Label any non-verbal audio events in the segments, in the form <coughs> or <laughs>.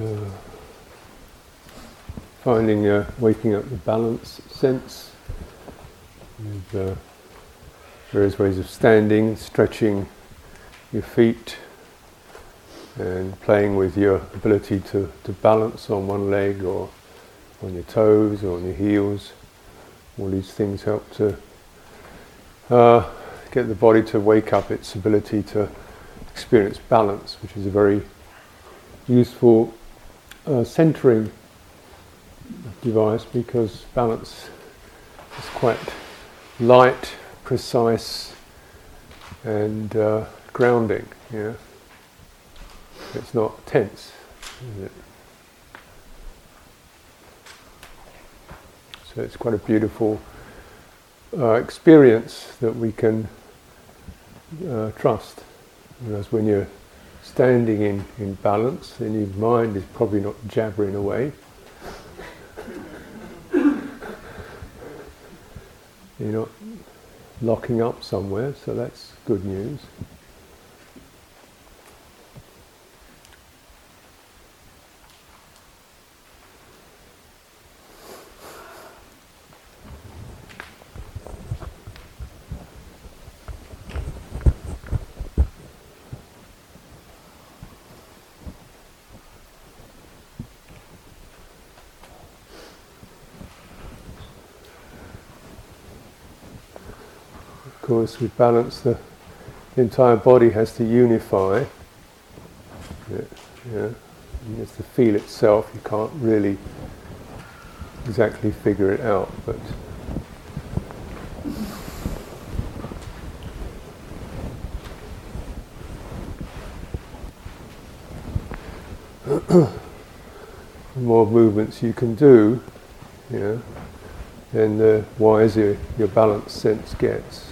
uh, finding uh, waking up the balance sense with uh, various ways of standing, stretching your feet, and playing with your ability to, to balance on one leg or on your toes or on your heels. All these things help to uh, get the body to wake up its ability to experience balance, which is a very useful uh, centering device because balance is quite light, precise, and uh, grounding. Yeah, it's not tense, is it? So it's quite a beautiful uh, experience that we can uh, trust. Whereas when you're standing in, in balance, then your mind is probably not jabbering away. You're not locking up somewhere, so that's good news. Course, with balance, the, the entire body has to unify. Yeah, yeah. It has to feel itself. You can't really exactly figure it out, but. <coughs> the more movements you can do, yeah, then the wiser your balance sense gets.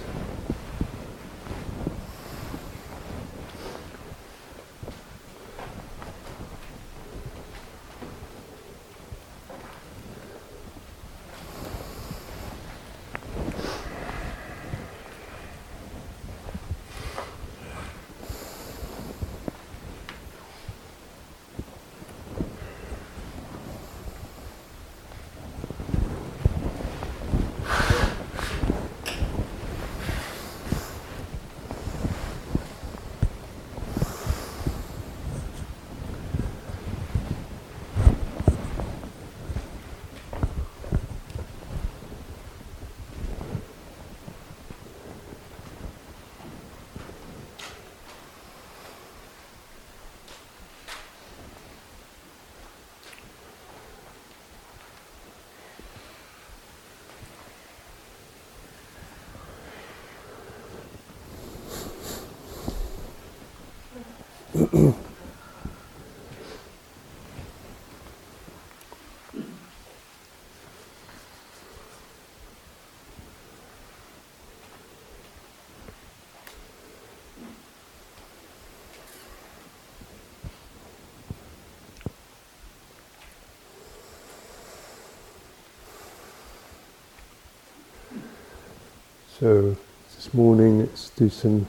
So this morning let's do some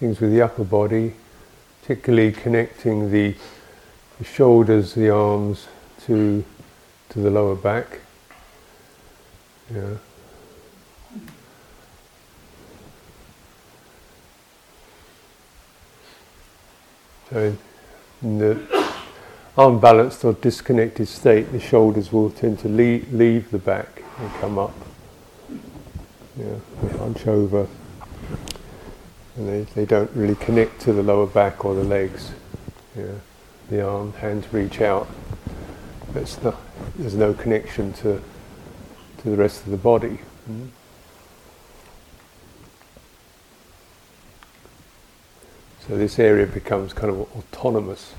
things with the upper body, particularly connecting the, the shoulders, the arms to to the lower back. Yeah. So in the unbalanced or disconnected state, the shoulders will tend to leave, leave the back and come up hunch over and they, they don't really connect to the lower back or the legs. Yeah. The arm, hands reach out. It's not, there's no connection to, to the rest of the body. Mm. So this area becomes kind of autonomous.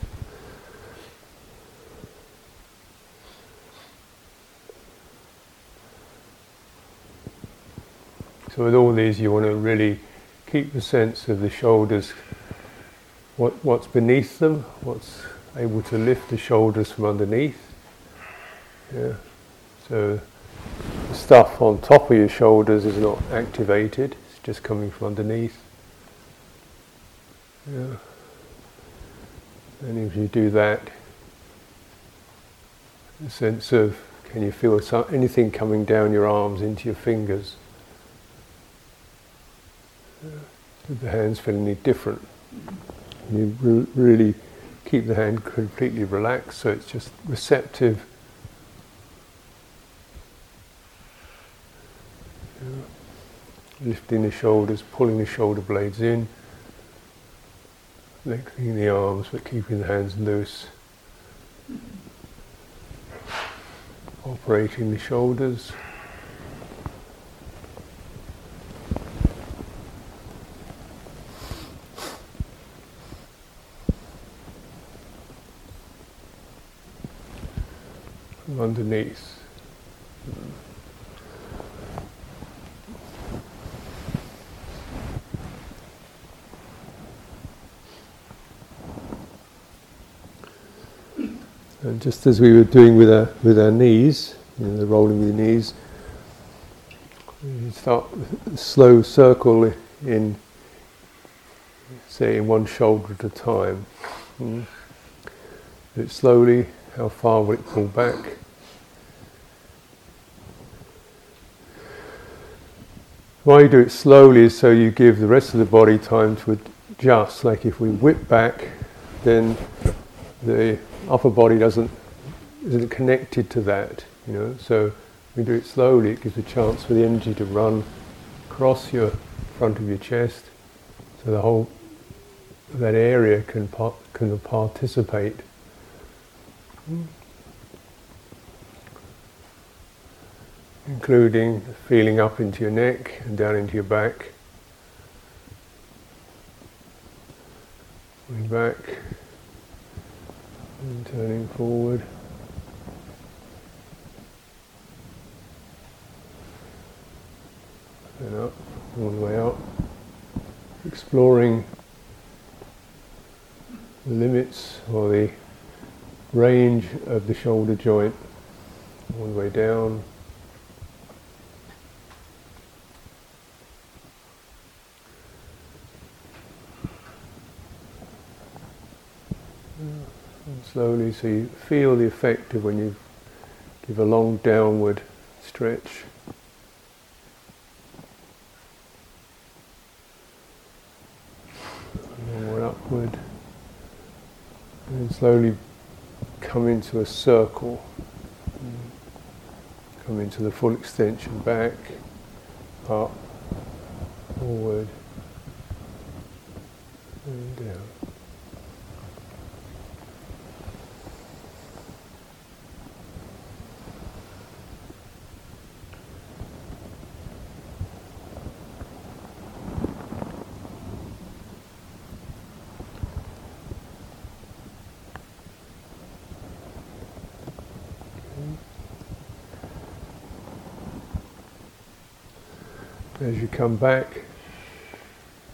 So with all these, you want to really keep the sense of the shoulders, what, what's beneath them, what's able to lift the shoulders from underneath. Yeah. So the stuff on top of your shoulders is not activated, it's just coming from underneath. Yeah. And if you do that, the sense of can you feel some, anything coming down your arms into your fingers? The hands feel any different? You re- really keep the hand completely relaxed so it's just receptive. Lifting the shoulders, pulling the shoulder blades in, lengthening the arms but keeping the hands loose. Operating the shoulders. Underneath. And just as we were doing with our, with our knees, you know, the rolling with the knees, you start a slow circle in, say, in one shoulder at a time. Mm. It slowly, how far will it pull back? Why you do it slowly is so you give the rest of the body time to adjust. Like if we whip back, then the upper body doesn't isn't connected to that, you know. So we do it slowly. It gives a chance for the energy to run across your front of your chest, so the whole that area can par- can participate. Including feeling up into your neck and down into your back. Going back and turning forward. And up, all the way up. Exploring the limits or the range of the shoulder joint all the way down. And slowly, so you feel the effect of when you give a long downward stretch. And more upward. And slowly come into a circle. Come into the full extension back, up, forward, and down. As you come back,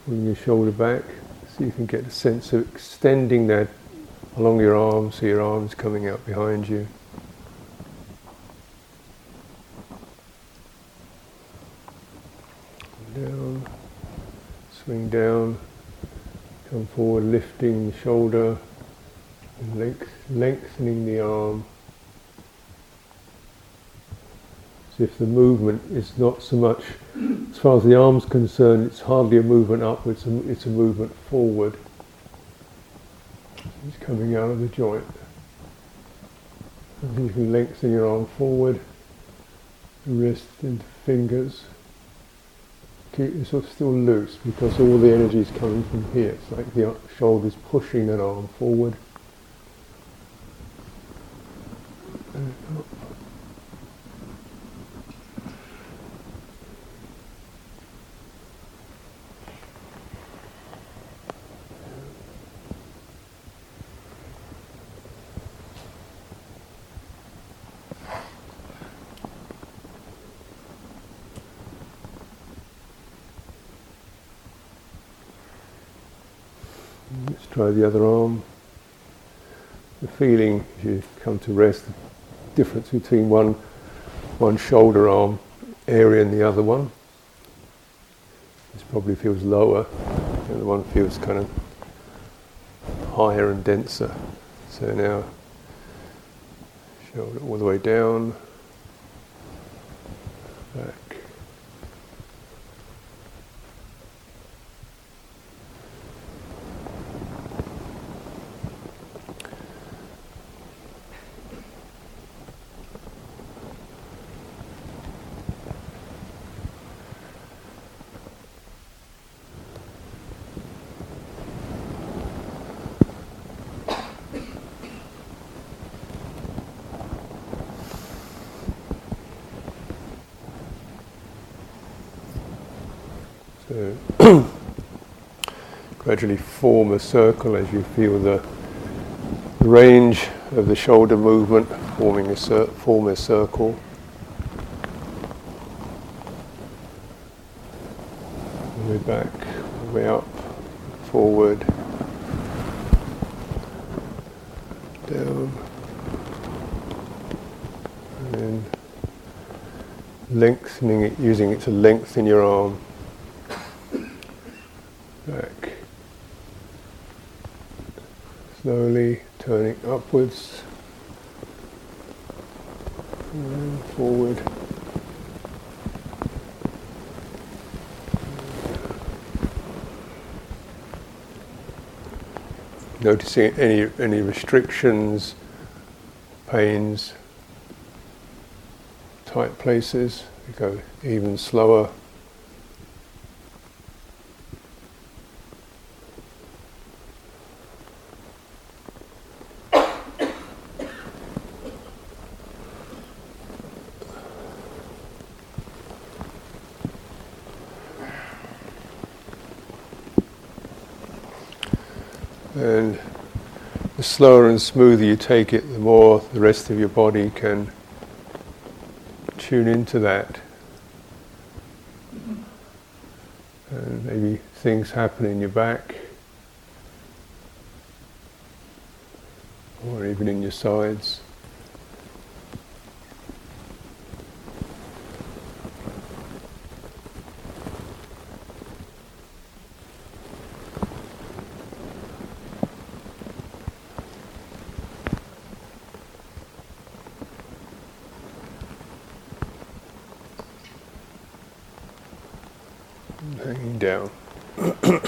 bring your shoulder back so you can get a sense of extending that along your arms, so your arms coming out behind you. Down, swing down, come forward, lifting the shoulder, and lengthening the arm. As if the movement is not so much, far as the arm's concerned, it's hardly a movement upwards, it's a movement forward. It's coming out of the joint. And you can lengthen your arm forward, wrist into fingers. Keep yourself still loose because all the energy is coming from here. It's like the shoulders pushing that arm forward. Let's try the other arm. The feeling as you come to rest, the difference between one one shoulder arm area and the other one. This probably feels lower, the other one feels kind of higher and denser. So now Shoulder all the way down, back. So gradually form a circle as you feel the range of the shoulder movement forming a cir- form a circle. Way back, way up, forward, down, and then lengthening it, using it to lengthen your arm. Back. Slowly and forward. Noticing any any restrictions, pains, tight places. We go even slower. And the slower and smoother you take it, the more the rest of your body can tune into that. And maybe things happen in your back, or even in your sides. hanging down. And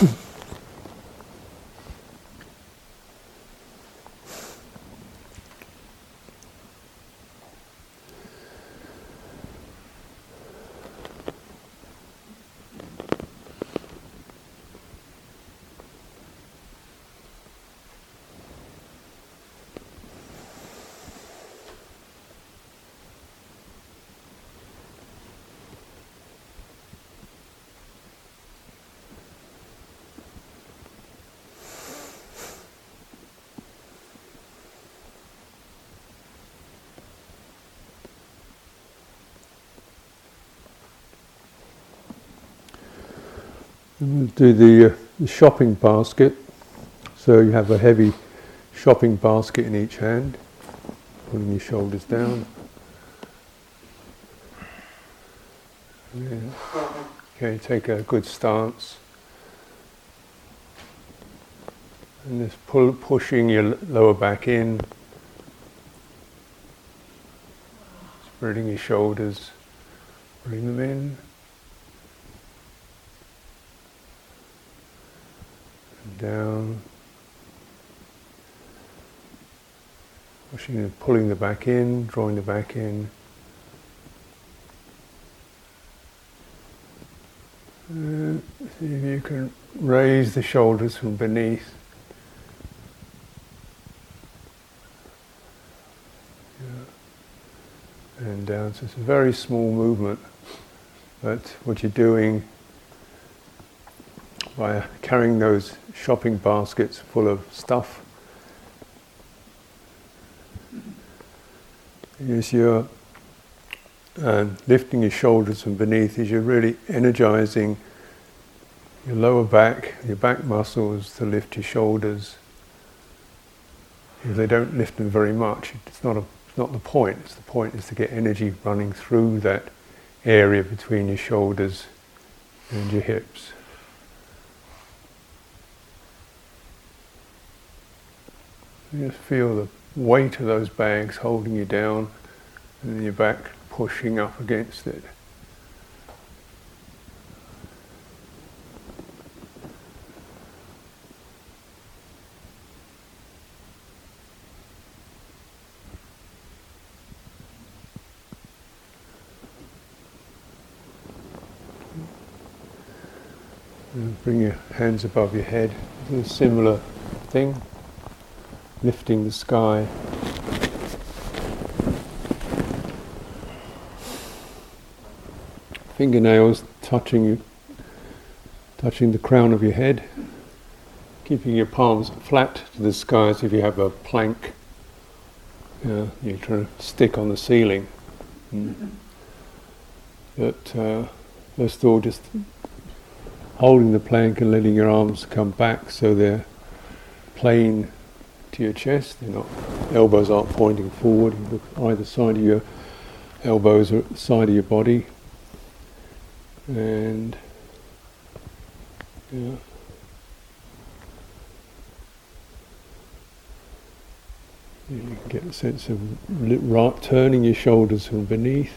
we'll do the, uh, the shopping basket. So you have a heavy shopping basket in each hand, pulling your shoulders down. Yeah. Okay, take a good stance. And just pull, pushing your lower back in, spreading your shoulders, bring them in. Down. Pushing and pulling the back in, drawing the back in. And see if you can raise the shoulders from beneath. Yeah. And down. So it's a very small movement, but what you're doing by carrying those shopping baskets full of stuff is you're uh, lifting your shoulders from beneath is you're really energizing your lower back, your back muscles to lift your shoulders. If they don't lift them very much, it's not, a, not the point. It's the point is to get energy running through that area between your shoulders and your hips. You just feel the weight of those bags holding you down, and your back pushing up against it. bring your hands above your head. A similar thing, lifting the sky. Fingernails touching you, touching the crown of your head, keeping your palms flat to the sky as if you have a plank. You you're trying to stick on the ceiling. Mm. But uh, first of all, just holding the plank and letting your arms come back so they're plane to your chest. They're not elbows aren't pointing forward. You look either side of your elbows or at the side of your body. And yeah. You get a sense of right, turning your shoulders from beneath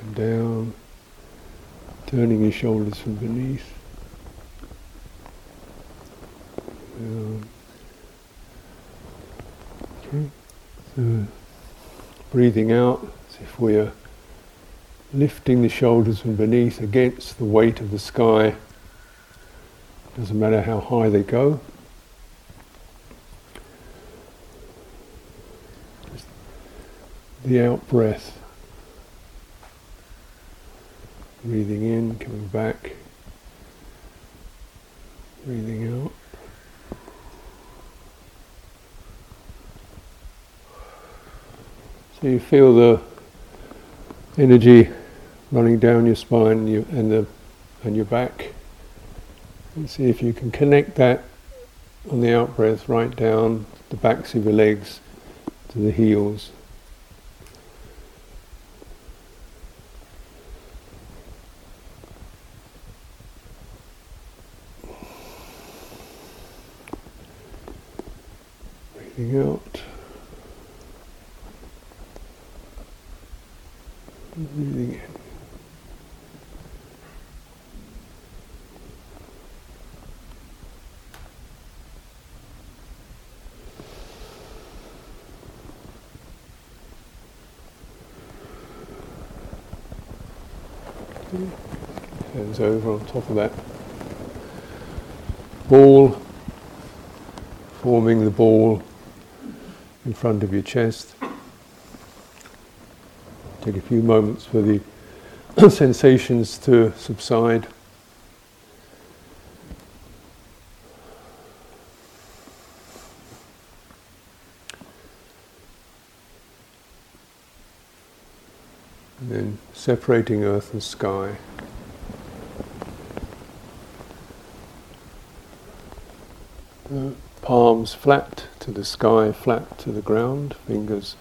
and down turning your shoulders from beneath. Okay. So breathing out as if we're lifting the shoulders from beneath against the weight of the sky. Doesn't matter how high they go. Just the out breath. Breathing in, coming back. Breathing out. So you feel the energy running down your spine and, you, and, the, and your back. And see if you can connect that on the out breath right down the backs of your legs to the heels. Breathing out. Hands over on top of that ball, forming the ball in front of your chest. Take a few moments for the <clears throat> sensations to subside. And then separating earth and sky. Palms flat to the sky, flat to the ground, fingers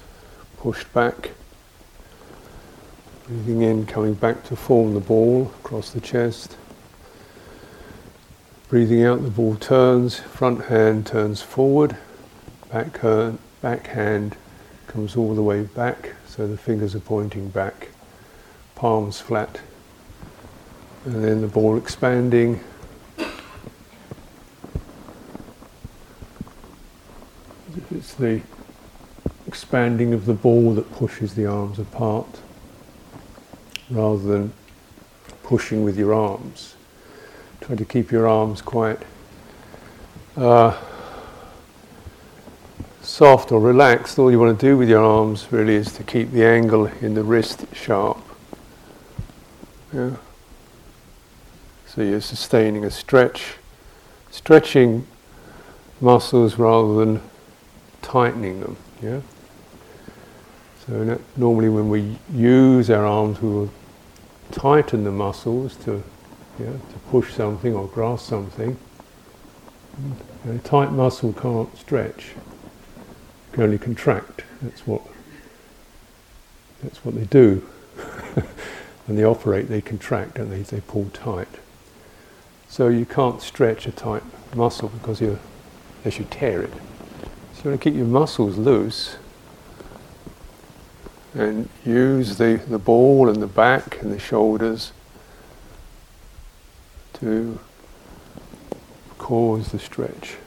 pushed back. Breathing in, coming back to form the ball across the chest. Breathing out, the ball turns, front hand turns forward, back, hand, back hand comes all the way back, so the fingers are pointing back, palms flat, and then the ball expanding, It's the expanding of the ball that pushes the arms apart rather than pushing with your arms. Try to keep your arms quite uh, soft or relaxed. All you want to do with your arms really is to keep the angle in the wrist sharp. Yeah. So you're sustaining a stretch, stretching muscles rather than tightening them. Yeah. So normally, when we use our arms, we will tighten the muscles to, yeah, to push something or grasp something. a tight muscle can't stretch; it can only contract. That's what. That's what they do. <laughs> when they operate, they contract and they, they pull tight. So you can't stretch a tight muscle because you, unless you tear it. So you want to keep your muscles loose and use the, the ball and the back and the shoulders to cause the stretch.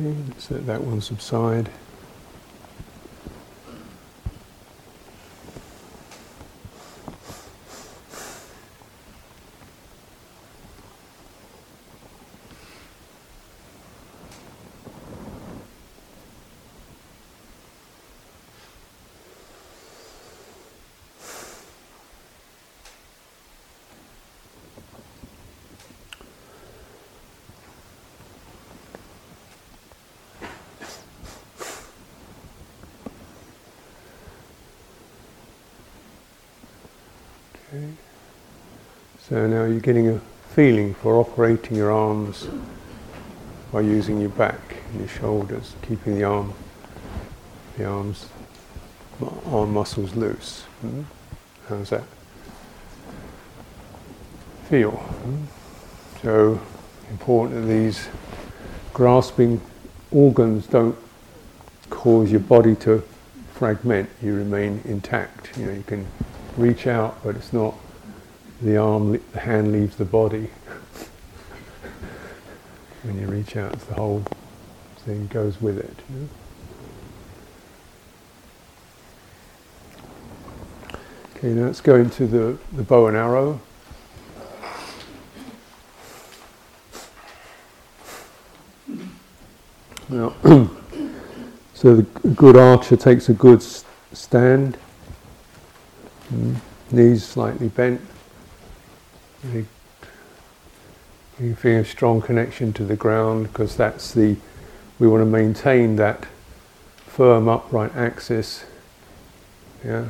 Okay, let's let that one subside. Okay. So now you're getting a feeling for operating your arms by using your back and your shoulders, keeping the arm, the arms, arm muscles loose. Hmm? How's that feel? Hmm? So important that these grasping organs don't cause your body to fragment. You remain intact. You know you can reach out, but it's not the arm, the hand leaves the body. <laughs> when you reach out, it's the whole thing goes with it. You know? Okay, now let's go into the, the bow and arrow. Now, <clears throat> so the good archer takes a good stand Mm. Knees slightly bent. You feel a strong connection to the ground because that's the, we want to maintain that firm upright axis. Yeah.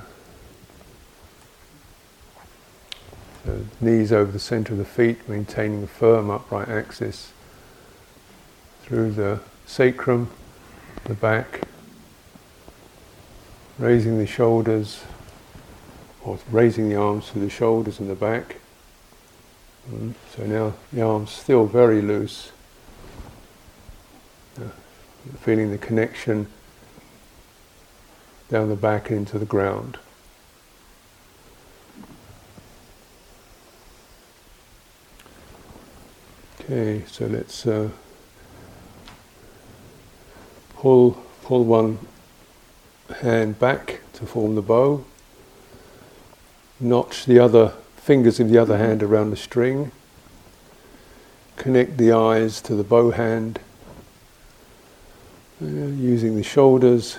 So knees over the center of the feet, maintaining a firm upright axis through the sacrum, the back, raising the shoulders, or raising the arms to the shoulders and the back. Mm. So now the arms still very loose. Uh, feeling the connection down the back into the ground. Okay, so let's uh, pull pull one hand back to form the bow notch the other fingers of the other hand around the string, connect the eyes to the bow hand, uh, using the shoulders,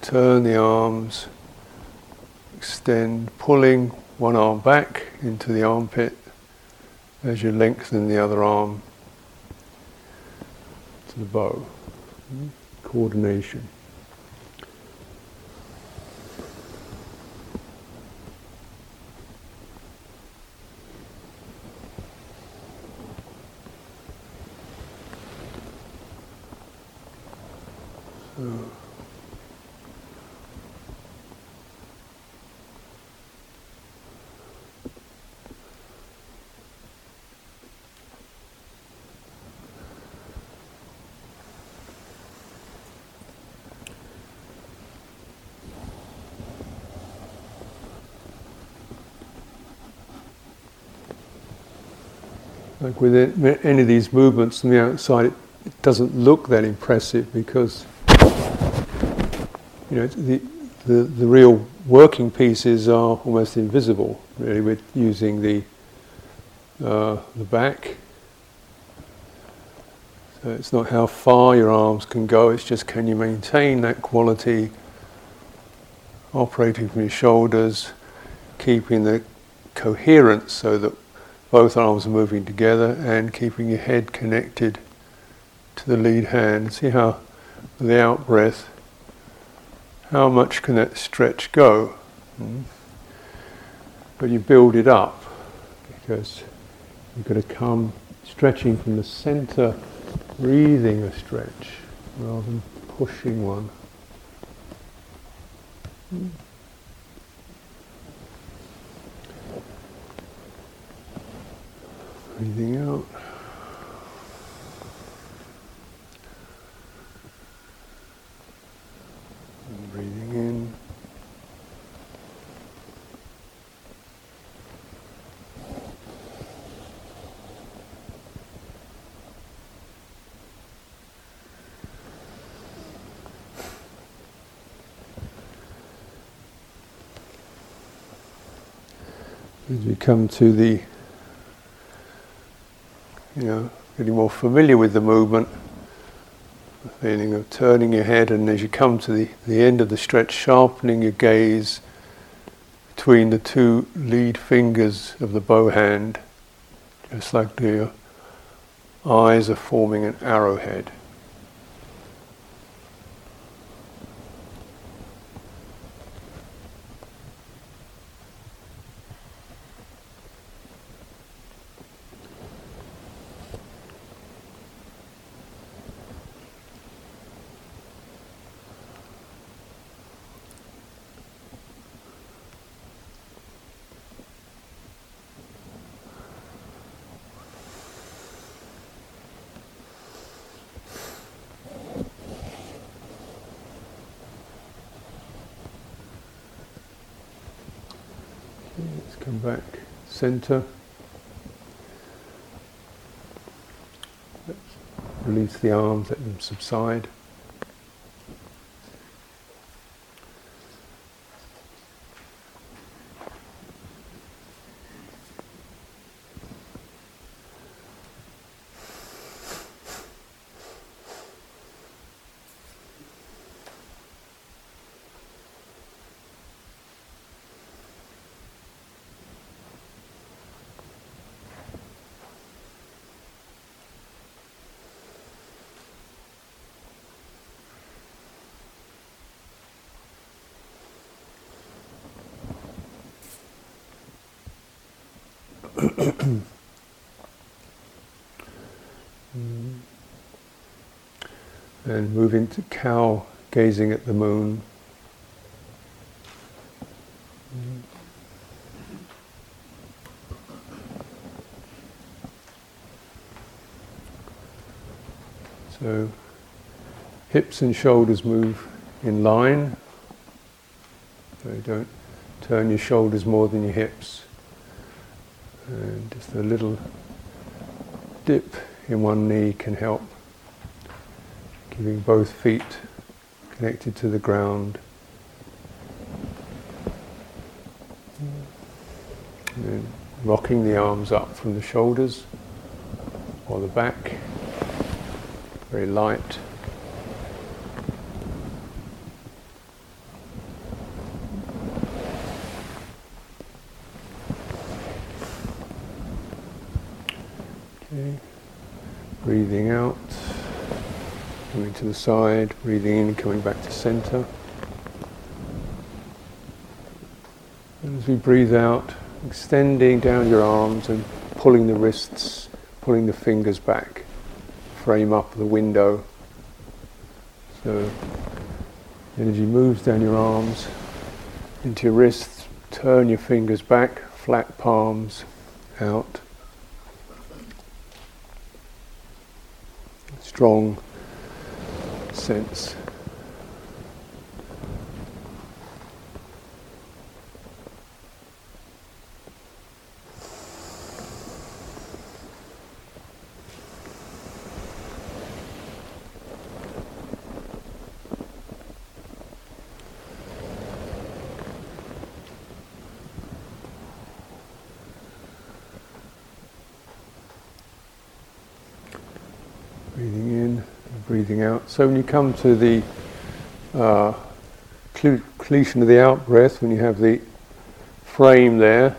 turn the arms, extend, pulling one arm back into the armpit as you lengthen the other arm to the bow. Coordination. Like with any of these movements from the outside, it, it doesn't look that impressive because you know the, the the real working pieces are almost invisible. Really, with using the uh, the back. So it's not how far your arms can go; it's just can you maintain that quality, operating from your shoulders, keeping the coherence so that both arms are moving together and keeping your head connected to the lead hand. See how the out breath, how much can that stretch go? Mm. But you build it up because you've got to come stretching from the center, breathing a stretch rather than pushing one. Mm. Breathing out. And breathing in. As we come to the you know, getting more familiar with the movement, the feeling of turning your head, and as you come to the, the end of the stretch, sharpening your gaze between the two lead fingers of the bow hand, just like your uh, eyes are forming an arrowhead. Come back, center. Let's release the arms, let them subside. And move into cow gazing at the moon. So hips and shoulders move in line. So don't turn your shoulders more than your hips. And just a little dip in one knee can help keeping both feet connected to the ground. Rocking the arms up from the shoulders or the back, very light. Okay. Breathing out coming to the side, breathing in, coming back to center. And as we breathe out, extending down your arms and pulling the wrists, pulling the fingers back, frame up the window. So energy moves down your arms into your wrists, turn your fingers back, flat palms out. Strong sense. So when you come to the uh, completion of the out breath, when you have the frame there,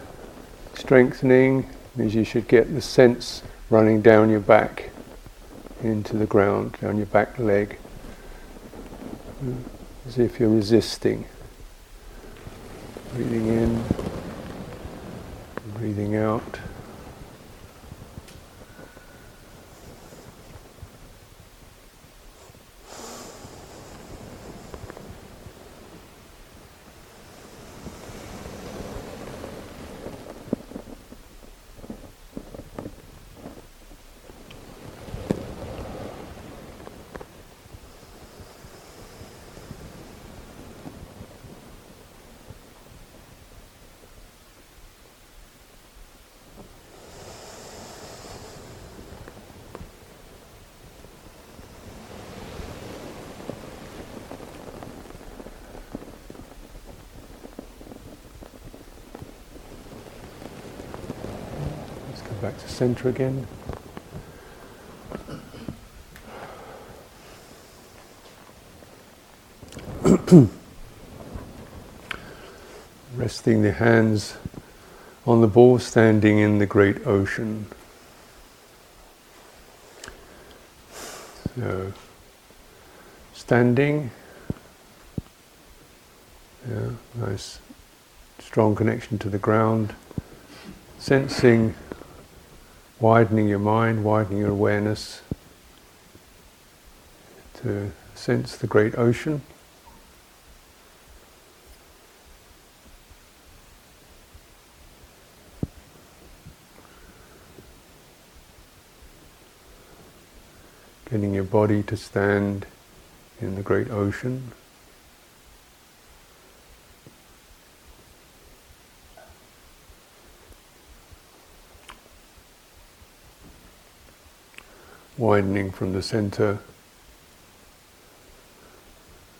strengthening, means you should get the sense running down your back. into the ground, down your back leg, as if you're resisting. Breathing in, breathing out. back to center again. <coughs> Resting the hands on the ball standing in the great ocean. So, standing, yeah, nice strong connection to the ground, sensing widening your mind, widening your awareness to sense the great ocean. Getting your body to stand in the great ocean. Widening from the center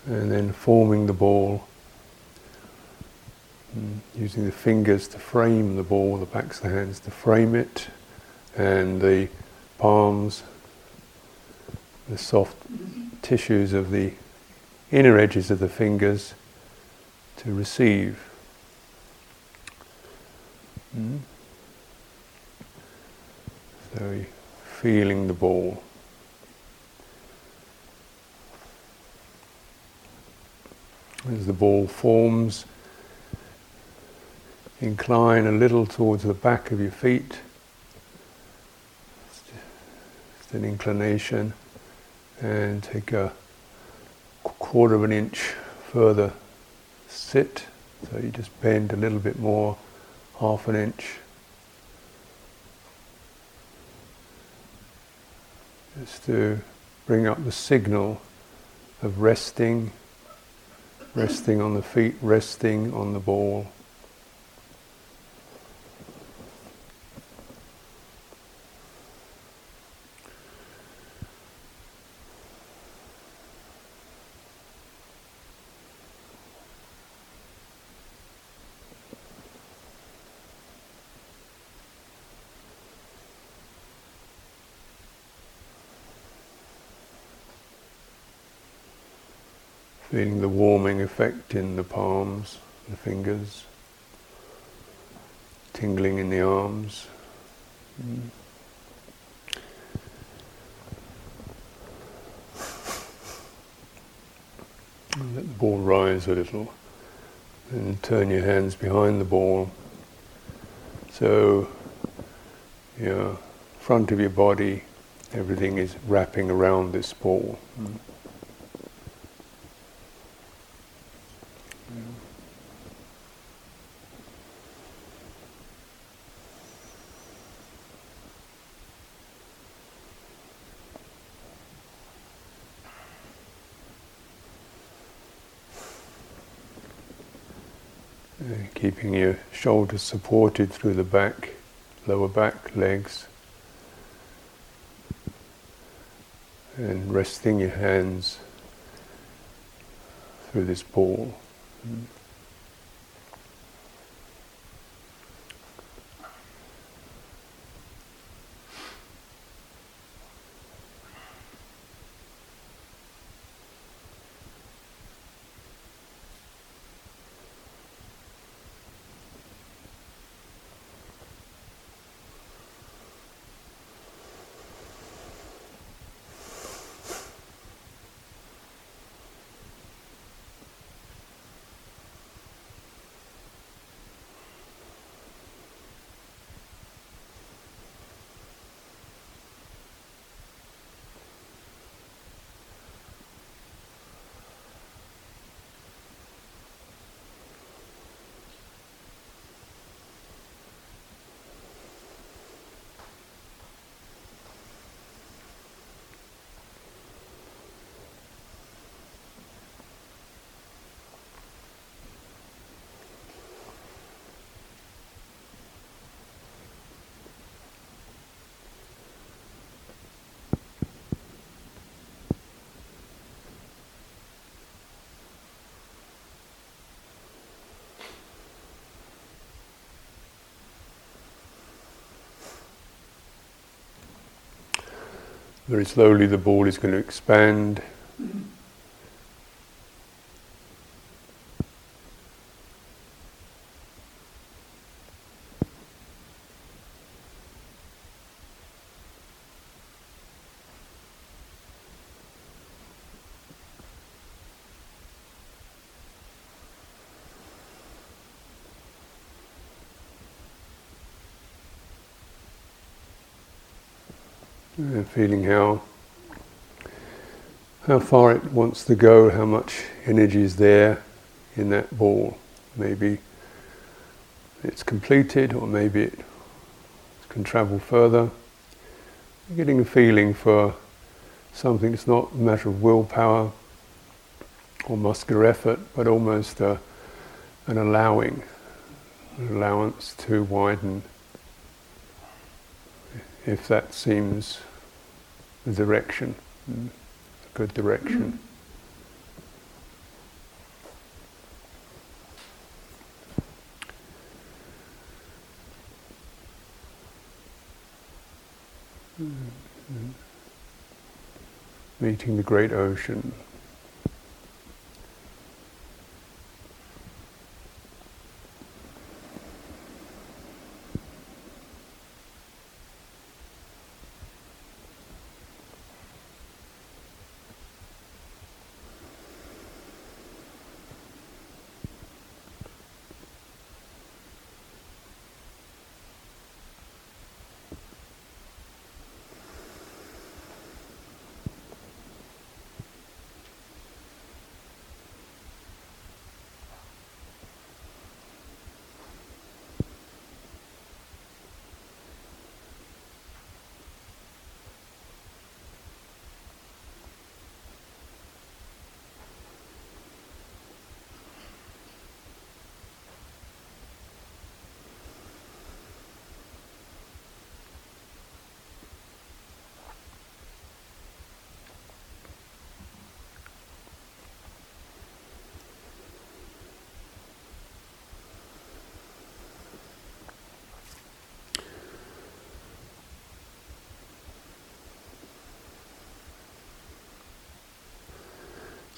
and then forming the ball mm, using the fingers to frame the ball, the backs of the hands to frame it, and the palms, the soft tissues of the inner edges of the fingers to receive. Mm. So feeling the ball. As the ball forms, incline a little towards the back of your feet. Just an inclination, and take a quarter of an inch further sit. So you just bend a little bit more, half an inch. Is to bring up the signal of resting, resting on the feet, resting on the ball. Feeling the warming effect in the the fingers, tingling in the arms. Mm. Let the ball rise a little and turn your hands behind the ball. So, your front of your body, everything is wrapping around this ball. Mm. Keeping your shoulders supported through the back, lower back, legs, and resting your hands through this ball. Mm. Very slowly, the ball is going to expand. Feeling how how far it wants to go, how much energy is there in that ball. Maybe it's completed, or maybe it can travel further. getting a feeling for something that's not a matter of willpower or muscular effort, but almost a, an allowing, an allowance to widen if that seems the direction, a good direction. Mm-hmm. Hmm. Hmm. Meeting the great ocean.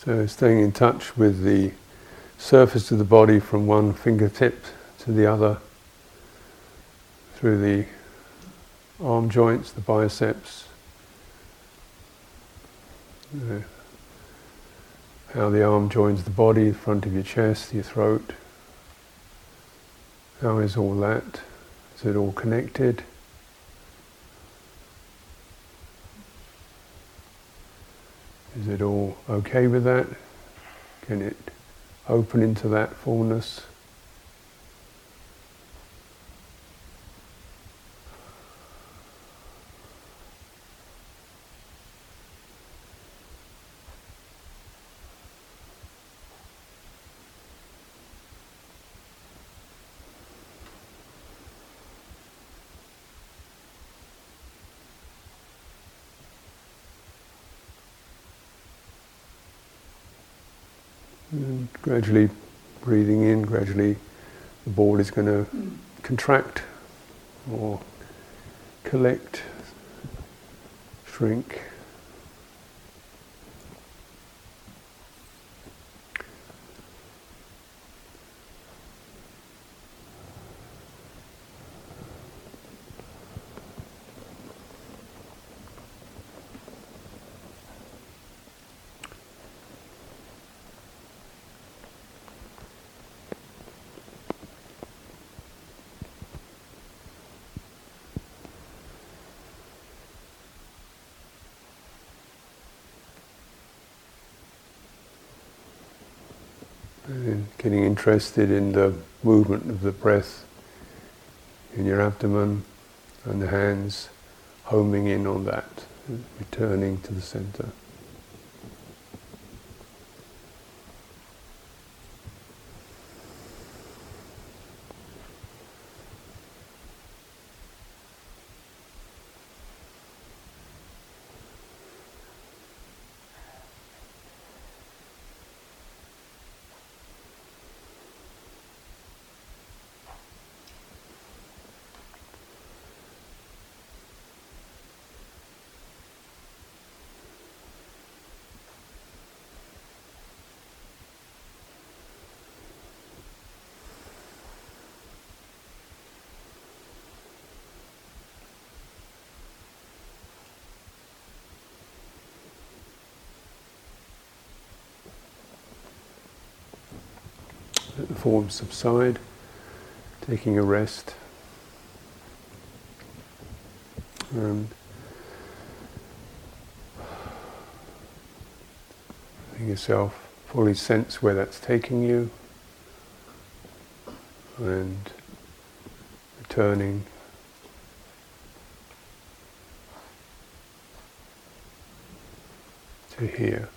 So staying in touch with the surface of the body from one fingertip to the other through the arm joints, the biceps, how the arm joins the body, the front of your chest, your throat. How is all that? Is it all connected? Is it all okay with that? Can it open into that fullness? And gradually breathing in, gradually the ball is going to mm. contract or collect, shrink. Getting interested in the movement of the breath in your abdomen and the hands homing in on that, returning to the center. Forms subside, taking a rest. And letting yourself fully sense where that's taking you and returning to here.